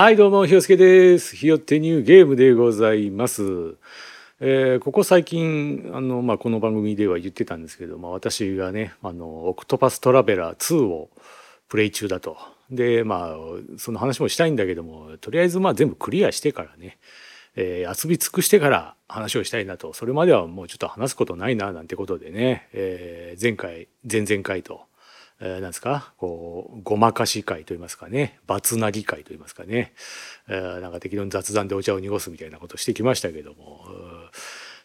はいどうもひよすけです。ひよってニューゲームでございます。えー、ここ最近あの、まあ、この番組では言ってたんですけど、まあ、私がねあの「オクトパストラベラー2」をプレイ中だと。でまあその話もしたいんだけどもとりあえずまあ全部クリアしてからね、えー、遊び尽くしてから話をしたいなと。それまではもうちょっと話すことないななんてことでね、えー、前回前々回とえー、なんですか？こうごまかし会といいますかね。バツなぎ会といいますかね、え、なんか適当に雑談でお茶を濁すみたいなことしてきましたけども。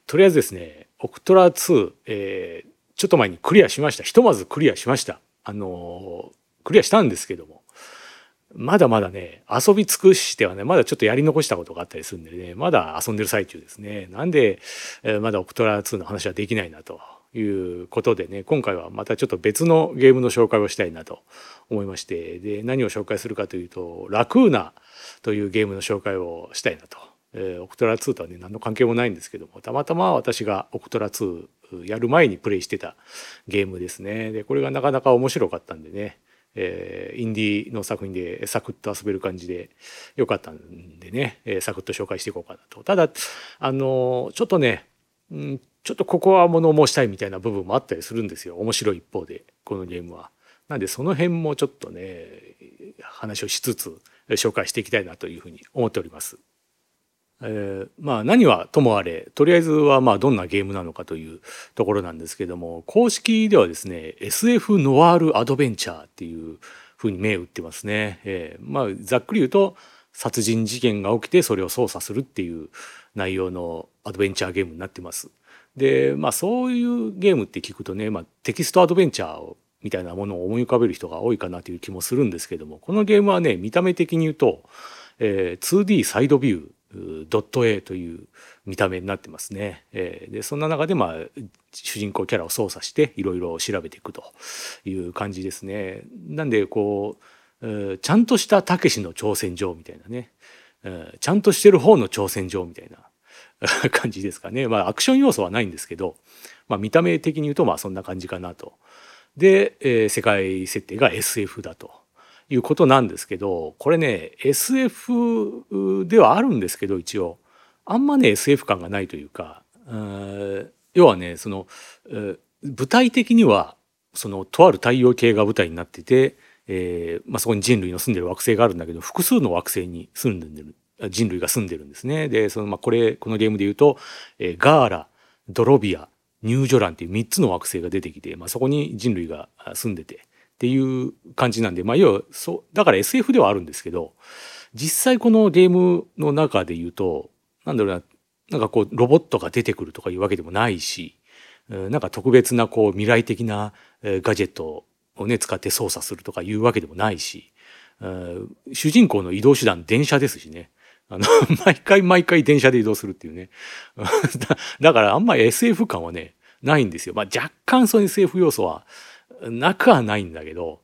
とりあえずですねオクトラ2、えー、ちょっと前にクリアしました。ひとまずクリアしました。あの、クリアしたんですけども。まだまだね遊び尽くしてはねまだちょっとやり残したことがあったりするんでねまだ遊んでる最中ですね。なんで、えー、まだオクトラ2の話はできないなと。いうことでね今回はまたちょっと別のゲームの紹介をしたいなと思いましてで何を紹介するかというとラクーナというゲームの紹介をしたいなと。えー、オクトラ2とはね何の関係もないんですけどもたまたま私がオクトラ2やる前にプレイしてたゲームですねでこれがなかなか面白かったんでね、えー、インディーの作品でサクッと遊べる感じでよかったんでね、えー、サクッと紹介していこうかなとただあのちょっとね、うん、ちょっとここは物申したいみたいな部分もあったりするんですよ面白い一方でこのゲームは。なんでその辺もちょっとね話をしつつ紹介していきたいなというふうに思っております。えー、まあ何はともあれとりあえずはまあどんなゲームなのかというところなんですけども公式ではですね SF ノワールアドベンチャーっていうふうに銘打ってますね。えー、まあざっくり言うと殺人事件が起きてそれを捜査するっていう内容のアドベンチャーゲームになってます。でまあそういうゲームって聞くとね、まあ、テキストアドベンチャーみたいなものを思い浮かべる人が多いかなという気もするんですけどもこのゲームはね見た目的に言うと、えー、2D サイドビュードット A という見た目になってますね。えー、でそんな中で、まあ、主人公キャラを操作していろいろ調べていくという感じですね。なんでこう、えー、ちゃんとしたたけしの挑戦状みたいなね、えー、ちゃんとしてる方の挑戦状みたいな 感じですかね。まあアクション要素はないんですけど、まあ、見た目的に言うとまあそんな感じかなと。で、えー、世界設定が SF だということなんですけどこれね SF ではあるんですけど一応あんまね SF 感がないというか要はねその、えー、具体的にはそのとある太陽系が舞台になってて、えーまあ、そこに人類の住んでる惑星があるんだけど複数の惑星に住んでる人類が住んでるんですね。でそのまあこれこのゲームで言うと、えー、ガーラドロビアニュージョランっていう3つの惑星が出てきて、まあ、そこに人類が住んでてっていう感じなんで、まあ、要はそうだから SF ではあるんですけど実際このゲームの中で言うとなんだろうななんかこうロボットが出てくるとかいうわけでもないしなんか特別なこう未来的なガジェットをね使って操作するとかいうわけでもないし主人公の移動手段電車ですしねあの 毎回毎回電車で移動するっていうね だ。からあんまり SF 感はね、ないんですよ。まあ若干その SF 要素はなくはないんだけど、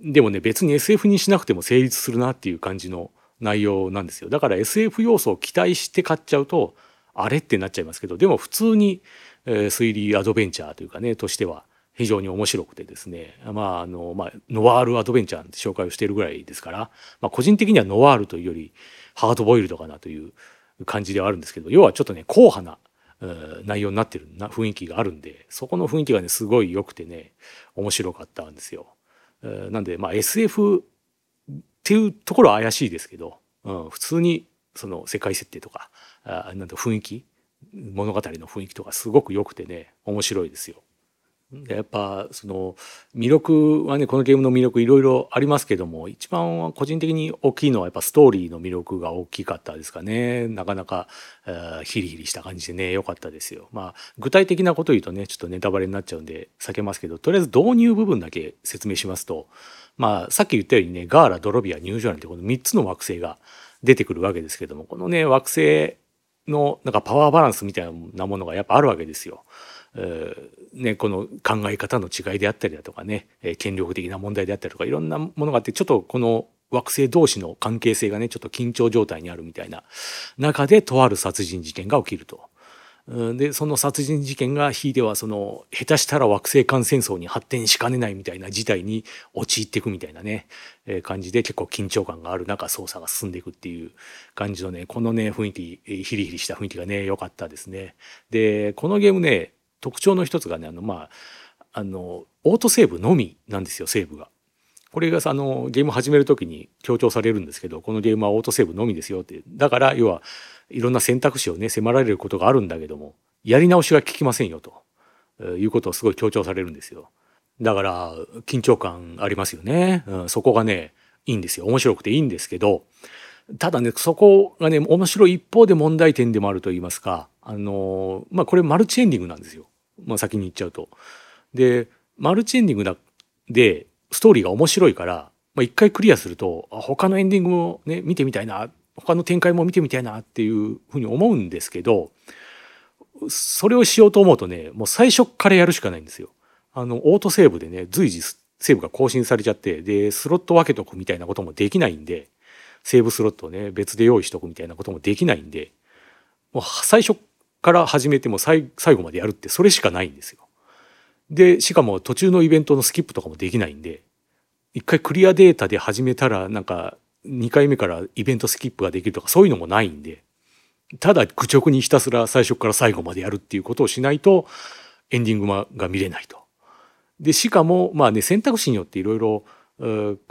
でもね、別に SF にしなくても成立するなっていう感じの内容なんですよ。だから SF 要素を期待して買っちゃうと、あれってなっちゃいますけど、でも普通に、え、推理アドベンチャーというかね、としては非常に面白くてですね、まあ、あの、まあ、ノワールアドベンチャーって紹介をしているぐらいですから、まあ、個人的にはノワールというより、ハードボイルドかなという感じではあるんですけど要はちょっとね硬派な内容になってるな雰囲気があるんでそこの雰囲気がねすごい良くてね面白かったんですよ。なんでまあ SF っていうところは怪しいですけど、うん、普通にその世界設定とかあなん雰囲気物語の雰囲気とかすごく良くてね面白いですよ。やっぱその魅力はねこのゲームの魅力いろいろありますけども一番個人的に大きいのはやっぱストーリーの魅力が大きかったですかねなかなか、えー、ヒリヒリした感じでね良かったですよ。まあ具体的なこと言うとねちょっとネタバレになっちゃうんで避けますけどとりあえず導入部分だけ説明しますとまあさっき言ったようにねガーラドロビアニュージョランってこの3つの惑星が出てくるわけですけどもこのね惑星のなんかパワーバランスみたいなものがやっぱあるわけですよ。ね、この考え方の違いであったりだとかねえ権力的な問題であったりとかいろんなものがあってちょっとこの惑星同士の関係性がねちょっと緊張状態にあるみたいな中でとある殺人事件が起きると。でその殺人事件がひいてはその下手したら惑星間戦争に発展しかねないみたいな事態に陥っていくみたいなね、えー、感じで結構緊張感がある中捜査が進んでいくっていう感じのねこのね雰囲気ヒリヒリした雰囲気がね良かったですね。でこのゲームね特徴の一つがねあのまああのオートセーブのみなんですよセーブが。これがあのゲーム始める時に強調されるんですけどこのゲームはオートセーブのみですよってだから要はいろんな選択肢をね迫られることがあるんだけどもやり直しが効きませんよということをすごい強調されるんですよ。だから緊張感ありますよね、うん、そこがねいいんですよ面白くていいんですけどただねそこがね面白い一方で問題点でもあると言いますかあのまあこれマルチエンディングなんですよ、まあ、先に言っちゃうと。でマルチエンディングだでストーリーが面白いからまあ、一回クリアすると他のエンディングもね見てみたいな他の展開も見てみたいなっていうふうに思うんですけどそれをしようと思うとねもう最初からやるしかないんですよ。あのオートセーブでね随時セーブが更新されちゃってでスロット分けとくみたいなこともできないんでセーブスロットをね別で用意しとくみたいなこともできないんでもう最初から始めても最後までやるってそれしかないんですよ。でしかも途中のイベントのスキップとかもできないんで一回クリアデータで始めたらなんか2回目からイベントスキップができるとかそういうのもないんでただ愚直にひたすら最初から最後までやるっていうことをしないとエンディングが見れないと。でしかもまあね選択肢によっていろいろ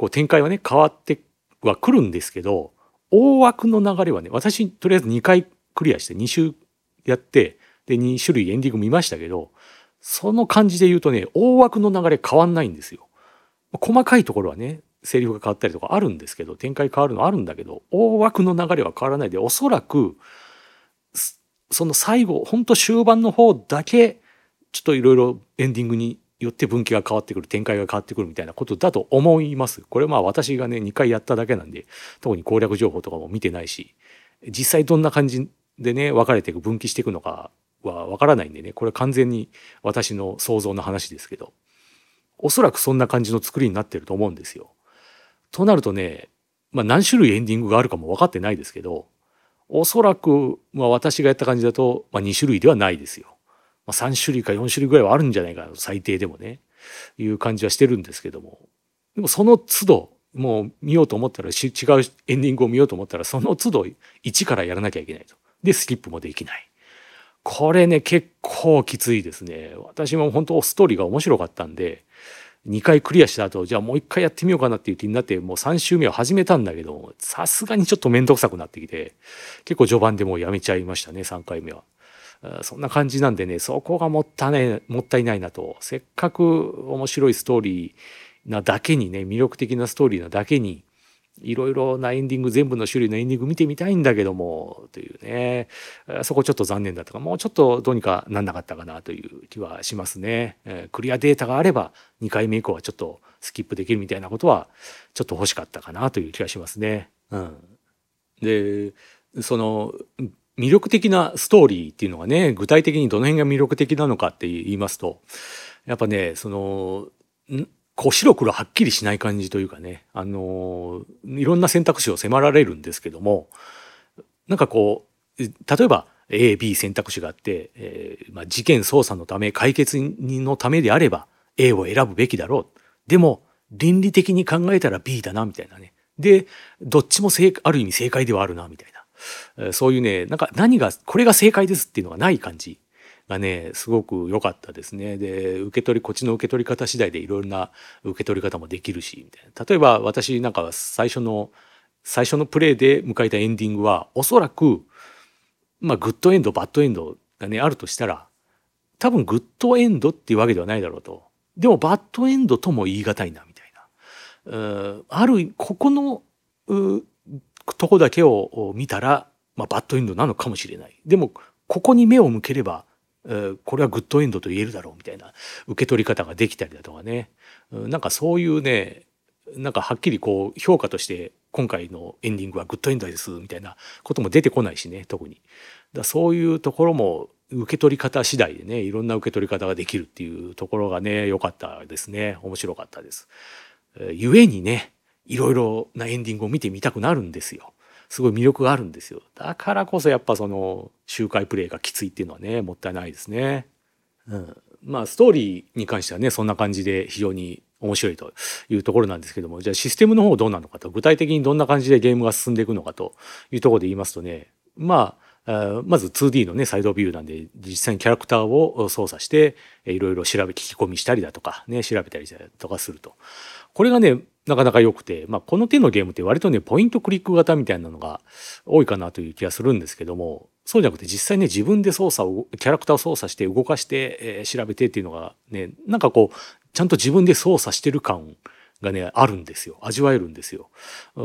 展開はね変わってはくるんですけど大枠の流れはね私とりあえず2回クリアして2周やってで2種類エンディング見ましたけどその感じで言うとね大枠の流れ変わんないんですよ。細かいところはねセリフが変わったりとかあるんですけど展開変わるのあるんだけど大枠の流れは変わらないでおそらくその最後ほんと終盤の方だけちょっといろいろエンディングによって分岐が変わってくる展開が変わってくるみたいなことだと思いますこれまあ私がね2回やっただけなんで特に攻略情報とかも見てないし実際どんな感じでね分かれていく分岐していくのかは分からないんでねこれ完全に私の想像の話ですけどおそらくそんな感じの作りになってると思うんですよ。となるとね、まあ、何種類エンディングがあるかも分かってないですけどおそらく、まあ、私がやった感じだと、まあ、2種類ではないですよ。まあ、3種類か4種類ぐらいはあるんじゃないかな最低でもねいう感じはしてるんですけどもでもその都度もう見ようと思ったら違うエンディングを見ようと思ったらその都度1からやらなきゃいけないと。でスキップもできない。これね結構きついですね。私も本当ストーリーが面白かったんで2回クリアした後じゃあもう1回やってみようかなっていう気になってもう3周目を始めたんだけどさすがにちょっと面倒くさくなってきて結構序盤でもうやめちゃいましたね3回目は。そんな感じなんでねそこがもったいないもったいないなとせっかく面白いストーリーなだけにね魅力的なストーリーなだけにいろいろなエンディング全部の種類のエンディング見てみたいんだけどもというねそこちょっと残念だったかもうちょっとどうにかなんなかったかなという気はしますね。クリアデータがあれば2回目以降はちょっとスキップできるみたいなことはちょっと欲しかったかなという気がしますね。うん、でその魅力的なストーリーっていうのがね具体的にどの辺が魅力的なのかって言いますとやっぱねそのこう白黒はっきりしない感じというかね、あのいろんな選択肢を迫られるんですけどもなんかこう例えば AB 選択肢があって、えーまあ、事件捜査のため解決のためであれば A を選ぶべきだろう。でも倫理的に考えたら B だなみたいなね。でどっちも正ある意味正解ではあるなみたいな。そういうねなんか何がこれが正解ですっていうのがない感じ。がねすごく良かったですね。で受け取りこっちの受け取り方次第でいろいろな受け取り方もできるしみたいな。例えば私なんか最初の最初のプレイで迎えたエンディングはおそらくまあグッドエンドバッドエンドがねあるとしたら多分グッドエンドっていうわけではないだろうと。でもバッドエンドとも言い難いなみたいな。あるここのとこだけを見たら、まあ、バッドエンドなのかもしれない。でもここに目を向ければこれはグッドエンドと言えるだろうみたいな受け取り方ができたりだとかねなんかそういうねなんかはっきりこう評価として今回のエンディングはグッドエンドですみたいなことも出てこないしね特にだそういうところも受け取り方次第でねいろんな受け取り方ができるっていうところがね良かったですね面白かったです。ゆえにねいろいろなエンディングを見てみたくなるんですよ。すごい魅力があるんですよ。だからこそやっぱその周回プレイがきついっていうのはねもったいないですね。うん、まあストーリーに関してはねそんな感じで非常に面白いというところなんですけどもじゃあシステムの方どうなのかと具体的にどんな感じでゲームが進んでいくのかというところで言いますとねまあまず 2D のねサイドビューなんで実際にキャラクターを操作していろいろ調べ聞き込みしたりだとかね調べたりだとかすると。これがねなかなか良くて、まあ、この手のゲームって割とねポイントクリック型みたいなのが多いかなという気がするんですけどもそうじゃなくて実際ね自分で操作をキャラクターを操作して動かして、えー、調べてっていうのがねなんかこうちゃんと自分で操作してる感がねあるんですよ。味わえるんですよ。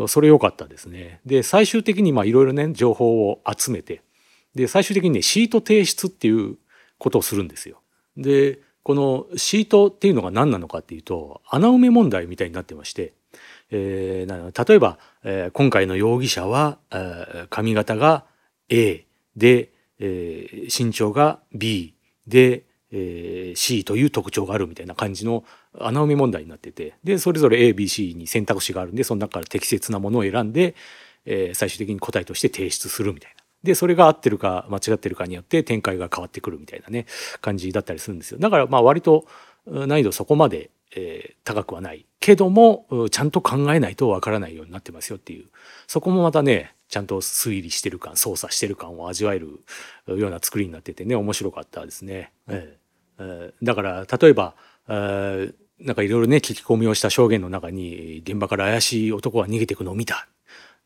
それ良かったですね。で最終的にまあいろいろね情報を集めてで最終的にねシート提出っていうことをするんですよ。でこのシートっていうのが何なのかっていうと穴埋め問題みたいになってまして、えー、例えば、えー、今回の容疑者は、えー、髪型が A で、えー、身長が B で、えー、C という特徴があるみたいな感じの穴埋め問題になっててでそれぞれ ABC に選択肢があるんでその中から適切なものを選んで、えー、最終的に答えとして提出するみたいな。でそれが合ってるか間違ってるかによって展開が変わってくるみたいなね感じだったりするんですよ。だからまあ割と難易度そこまで、えー、高くはないけどもちゃんと考えないとわからないようになってますよっていう。そこもまたねちゃんと推理してる感操作してる感を味わえるような作りになっててね面白かったですね。えー、だから例えば、えー、なんかいろいろね聞き込みをした証言の中に現場から怪しい男が逃げてくのを見た。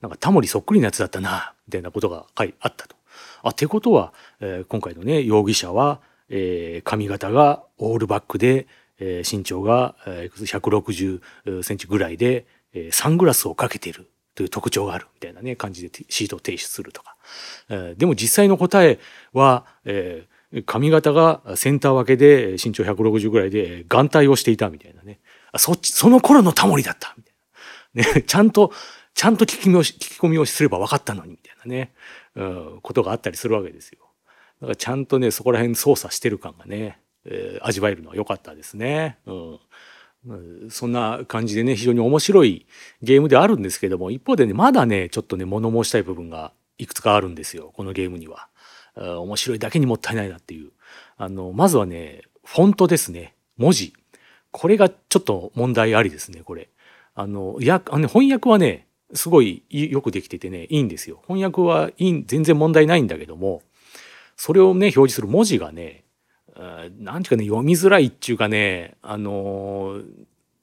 なんかタモリそっくりなやつだったなみたいなことが書いあったと。あってことは、えー、今回のね容疑者は、えー、髪型がオールバックで、えー、身長が、160センチぐらいで、え、サングラスをかけているという特徴があるみたいなね感じでシートを提出するとか、え、でも実際の答えは、え、髪型がセンター分けで身長160ぐらいで眼帯をしていたみたいなね。あそっちその頃のタモリだったみたいな、ね、ちゃんとちゃんと聞き聞き込みをすれば分かったのにみたいなね、うん、ことがあったりするわけですよ。だからちゃんとねそこら辺操作してる感がね、えー、味わえるのは良かったですね。うんそんな感じでね非常に面白いゲームであるんですけども一方でねまだねちょっとね物申したい部分がいくつかあるんですよこのゲームには。面白いだけにもったいないなっていうあのまずはねフォントですね文字これがちょっと問題ありですねこれ。あのやあの翻訳はねすごいよくできててねいいんですよ。翻訳はいい全然問題ないんだけどもそれをね表示する文字がね何ていうかね読みづらいっていうかねあの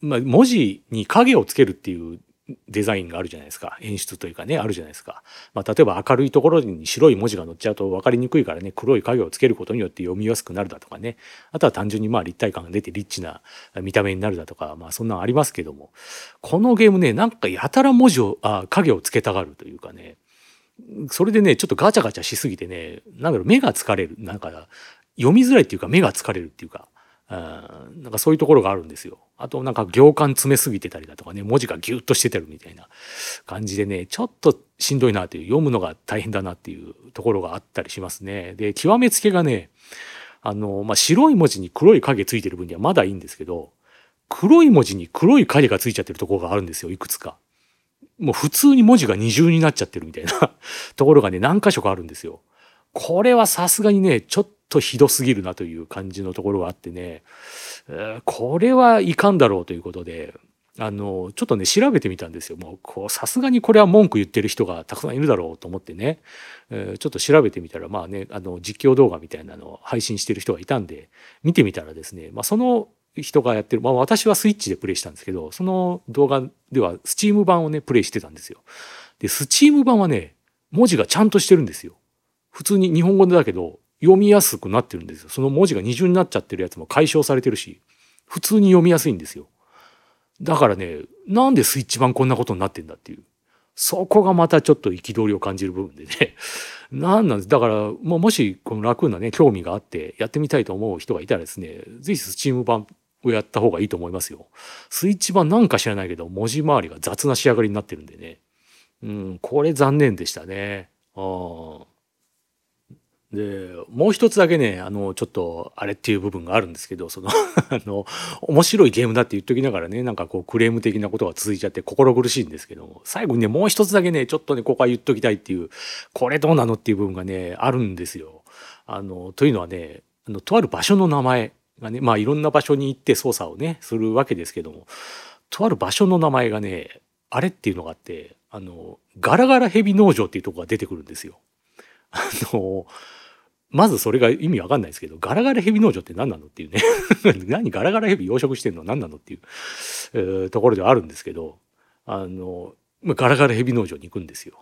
まあ文字に影をつけるっていうデザインがあるじゃないですか。演出というかねあるじゃないですか、まあ、例えば明るいところに白い文字が載っちゃうと分かりにくいからね黒い影をつけることによって読みやすくなるだとかね。あとは単純にまあ立体感が出てリッチな見た目になるだとかまあそんなのありますけども。このゲームねなんかやたら文字をあ影をつけたがるというかね。それでねちょっとガチャガチャしすぎてねなんだろう目が疲れる。なんか読みづらいっていうか目が疲れるっていうか。なんかそういうところがあるんですよ。あとなんか行間詰めすぎてたりだとかね文字がギュッとしててるみたいな感じでねちょっとしんどいなという読むのが大変だなっていうところがあったりしますね。で極めつけがねあの、まあ、白い文字に黒い影ついてる分にはまだいいんですけど黒い文字に黒い影がついちゃってるところがあるんですよいくつか。もう普通に文字が二重になっちゃってるみたいな ところがね何箇所かあるんですよ。これはさすがにねちょっととひどすぎるなという感じのところがあってね、これはいかんだろうということであのちょっとね調べてみたんですよもうさすがにこれは文句言ってる人がたくさんいるだろうと思ってね、え、ちょっと調べてみたらまあねあの実況動画みたいなのを配信してる人がいたんで見てみたらですね、まあ、その人がやってる、まあ、私はスイッチでプレイしたんですけどその動画ではスチーム版をねプレイしてたんですよ。でスチーム版はね文字がちゃんとしてるんですよ。普通に日本語だけど読みやすくなってるんですよ。その文字が二重になっちゃってるやつも解消されてるし、普通に読みやすいんですよ。だからね、なんでスイッチ版こんなことになってんだっていう。そこがまたちょっと憤りを感じる部分でね。何なんです。だから、ももしこの楽なね、興味があってやってみたいと思う人がいたらですね、ぜひスチーム版をやった方がいいと思いますよ。スイッチ版なんか知らないけど、文字回りが雑な仕上がりになってるんでね。うん、これ残念でしたね。ああ。でもう一つだけねあのちょっとあれっていう部分があるんですけどその あの面白いゲームだって言っときながらねなんかこうクレーム的なことが続いちゃって心苦しいんですけども最後にねもう一つだけねちょっとねここは言っときたいっていうこれどうなのっていう部分がねあるんですよ。あのというのはねあのとある場所の名前がねまあいろんな場所に行って操作をねするわけですけどもとある場所の名前がねあれっていうのがあってあのガラガラヘビ農場っていうとこが出てくるんですよ。あのまずそれが意味わかんないですけど、ガラガラヘビ農場って何なのっていうね 何ガラガラヘビ養殖してんの何なのっていう、えー、ところではあるんですけど、あの、ガラガラヘビ農場に行くんですよ。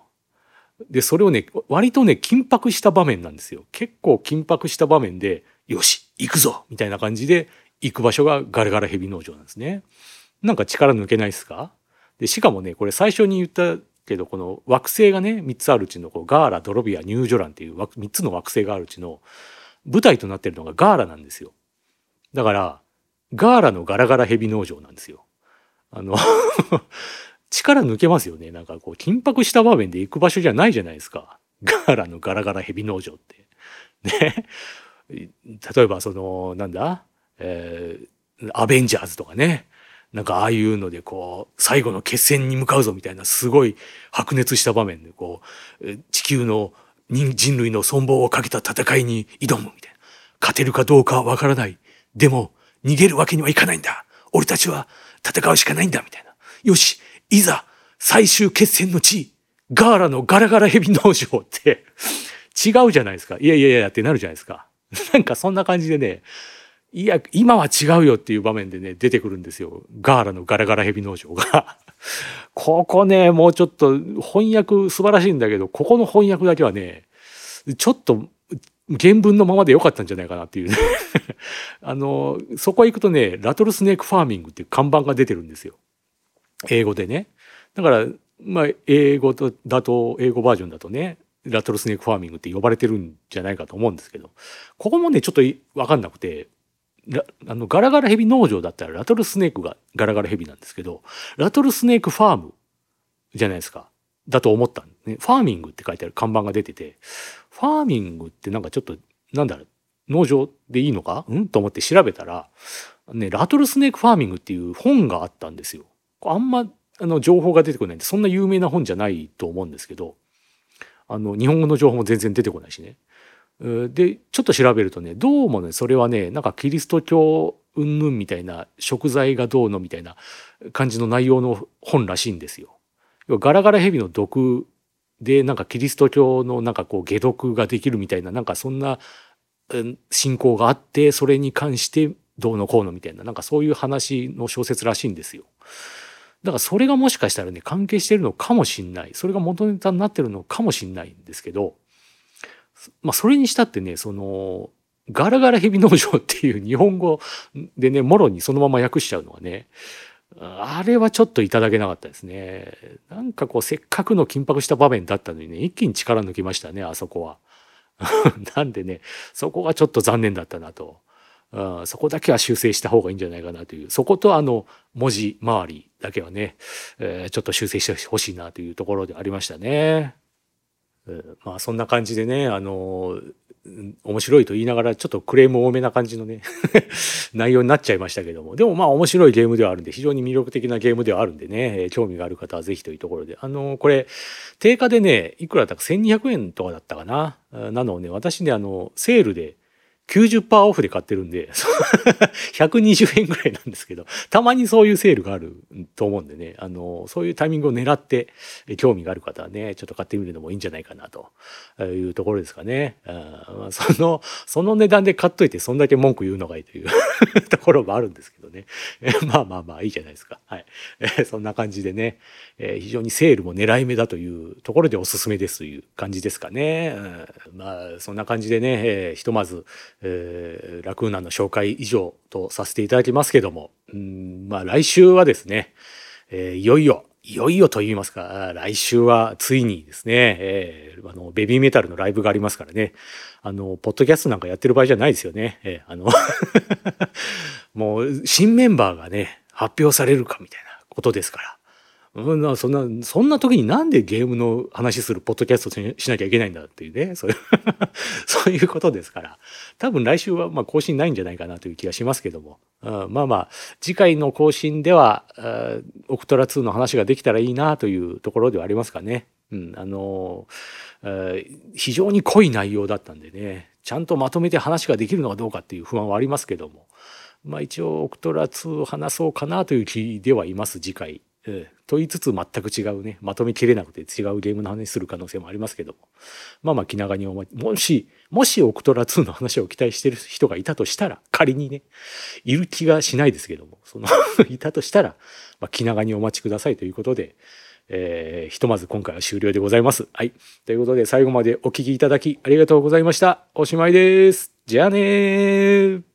で、それをね、割とね、緊迫した場面なんですよ。結構緊迫した場面で、よし、行くぞみたいな感じで行く場所がガラガラヘビ農場なんですね。なんか力抜けないっすか？で、しかもね、これ最初に言ったけどこの惑星がね3つあるうちのこうガーラドロビアニュージョランっていう3つの惑星があるうちの舞台となってるのがガーラなんですよだからガーラのガラガラヘビ農場なんですよあの力抜けますよねなんかこう緊迫した場面で行く場所じゃないじゃないですかガーラのガラガラヘビ農場ってね例えばそのなんだえー、アベンジャーズとかねなんかああいうのでこう最後の決戦に向かうぞみたいなすごい白熱した場面でこう地球の人類の存亡をかけた戦いに挑むみたいな勝てるかどうかわからないでも逃げるわけにはいかないんだ俺たちは戦うしかないんだみたいなよしいざ最終決戦の地ガーラのガラガラヘビ農場って違うじゃないですかいやいやいやってなるじゃないですかなんかそんな感じでねいや、今は違うよっていう場面でね、出てくるんですよ。ガーラのガラガラヘビ農場が。ここね、もうちょっと翻訳素晴らしいんだけど、ここの翻訳だけはね、ちょっと原文のままでよかったんじゃないかなっていうね あの、そこへ行くとね、ラトルスネークファーミングっていう看板が出てるんですよ。英語でね。だから、まあ、英語とだと、英語バージョンだとね、ラトルスネークファーミングって呼ばれてるんじゃないかと思うんですけど、ここもね、ちょっとわかんなくて、あのガラガラヘビ農場だったらラトルスネークがガラガラヘビなんですけどラトルスネークファームじゃないですか。だと思ったね。ファーミングって書いてある看板が出ててファーミングってなんかちょっとなんだろう農場でいいのか？うん？と思って調べたらねラトルスネークファーミングっていう本があったんですよ。あんまあの情報が出てこないんでそんな有名な本じゃないと思うんですけどあの日本語の情報も全然出てこないしね。でちょっと調べるとねどうもねそれはねなんかキリスト教云々みたいな食材がどうのみたいな感じの内容の本らしいんですよ。ガラガラヘビの毒でなんかキリスト教のなんかこう解毒ができるみたいななんかそんな信仰があってそれに関してどうのこうのみたいななんかそういう話の小説らしいんですよ。だからそれがもしかしたらね関係してるのかもしんないそれが元ネタになってるのかもしんないんですけどまあそれにしたってねそのガラガラヘビ農場っていう日本語でねもろにそのまま訳しちゃうのはねあれはちょっといただけなかったですね。なんかこうせっかくの緊迫した場面だったのにね一気に力抜きましたねあそこは。なんでねそこがちょっと残念だったなと。うん、そこだけは修正した方がいいんじゃないかなというそことあの文字周りだけはね、えー、ちょっと修正してほしいなというところでありましたね。まあそんな感じでねあの面白いと言いながらちょっとクレーム多めな感じのね 内容になっちゃいましたけども。でもまあ面白いゲームではあるんで非常に魅力的なゲームではあるんでね興味がある方は是非というところで。あのこれ定価でねいくらだったか1200円とかだったかな？なのをね私ねあのセールで90%オフで買ってるんで 120円ぐらいなんですけどたまにそういうセールがあると思うんでねあのそういうタイミングを狙って興味がある方はねちょっと買ってみるのもいいんじゃないかなというところですかね。あそのその値段で買っといてそんだけ文句言うのがいいという ところもあるんですけどねまあまあまあいいじゃないですか。はい、そんな感じでね、非常にセールも狙い目だというところでおすすめですという感じですかね。まあそんな感じでね、ひとまずえー、ラクーナの紹介以上とさせていただきますけども、うんまあ来週はですね、えー、いよいよ、いよいよと言いますか、来週はついにですね、えー、あの、ベビーメタルのライブがありますからね、あの、ポッドキャストなんかやってる場合じゃないですよね。えー、あの もう、新メンバーがね、発表されるかみたいなことですから、そんな、そんな時になんでゲームの話するポッドキャストしなきゃいけないんだっていうね、そういうそういうことですから、多分来週はま更新ないんじゃないかなという気がしますけども、うん、まあまあ、次回の更新では、オクトラ2の話ができたらいいなというところではありますかね。うん、あの非常に濃い内容だったんでね、ちゃんとまとめて話ができるのかどうかっていう不安はありますけども、まあ一応オクトラ2を話そうかなという気ではいます、次回。ええ、と言いつつ全く違うねまとめきれなくて違うゲームの話する可能性もありますけどもまあまあ気長に思いもしもしオクトラ2の話を期待してる人がいたとしたら仮にねいる気がしないですけどもその いたとしたら、まあ、気長にお待ちくださいということで、えー、ひとまず今回は終了でございます。はいということで最後までお聴きいただきありがとうございました。おしまいです。じゃあね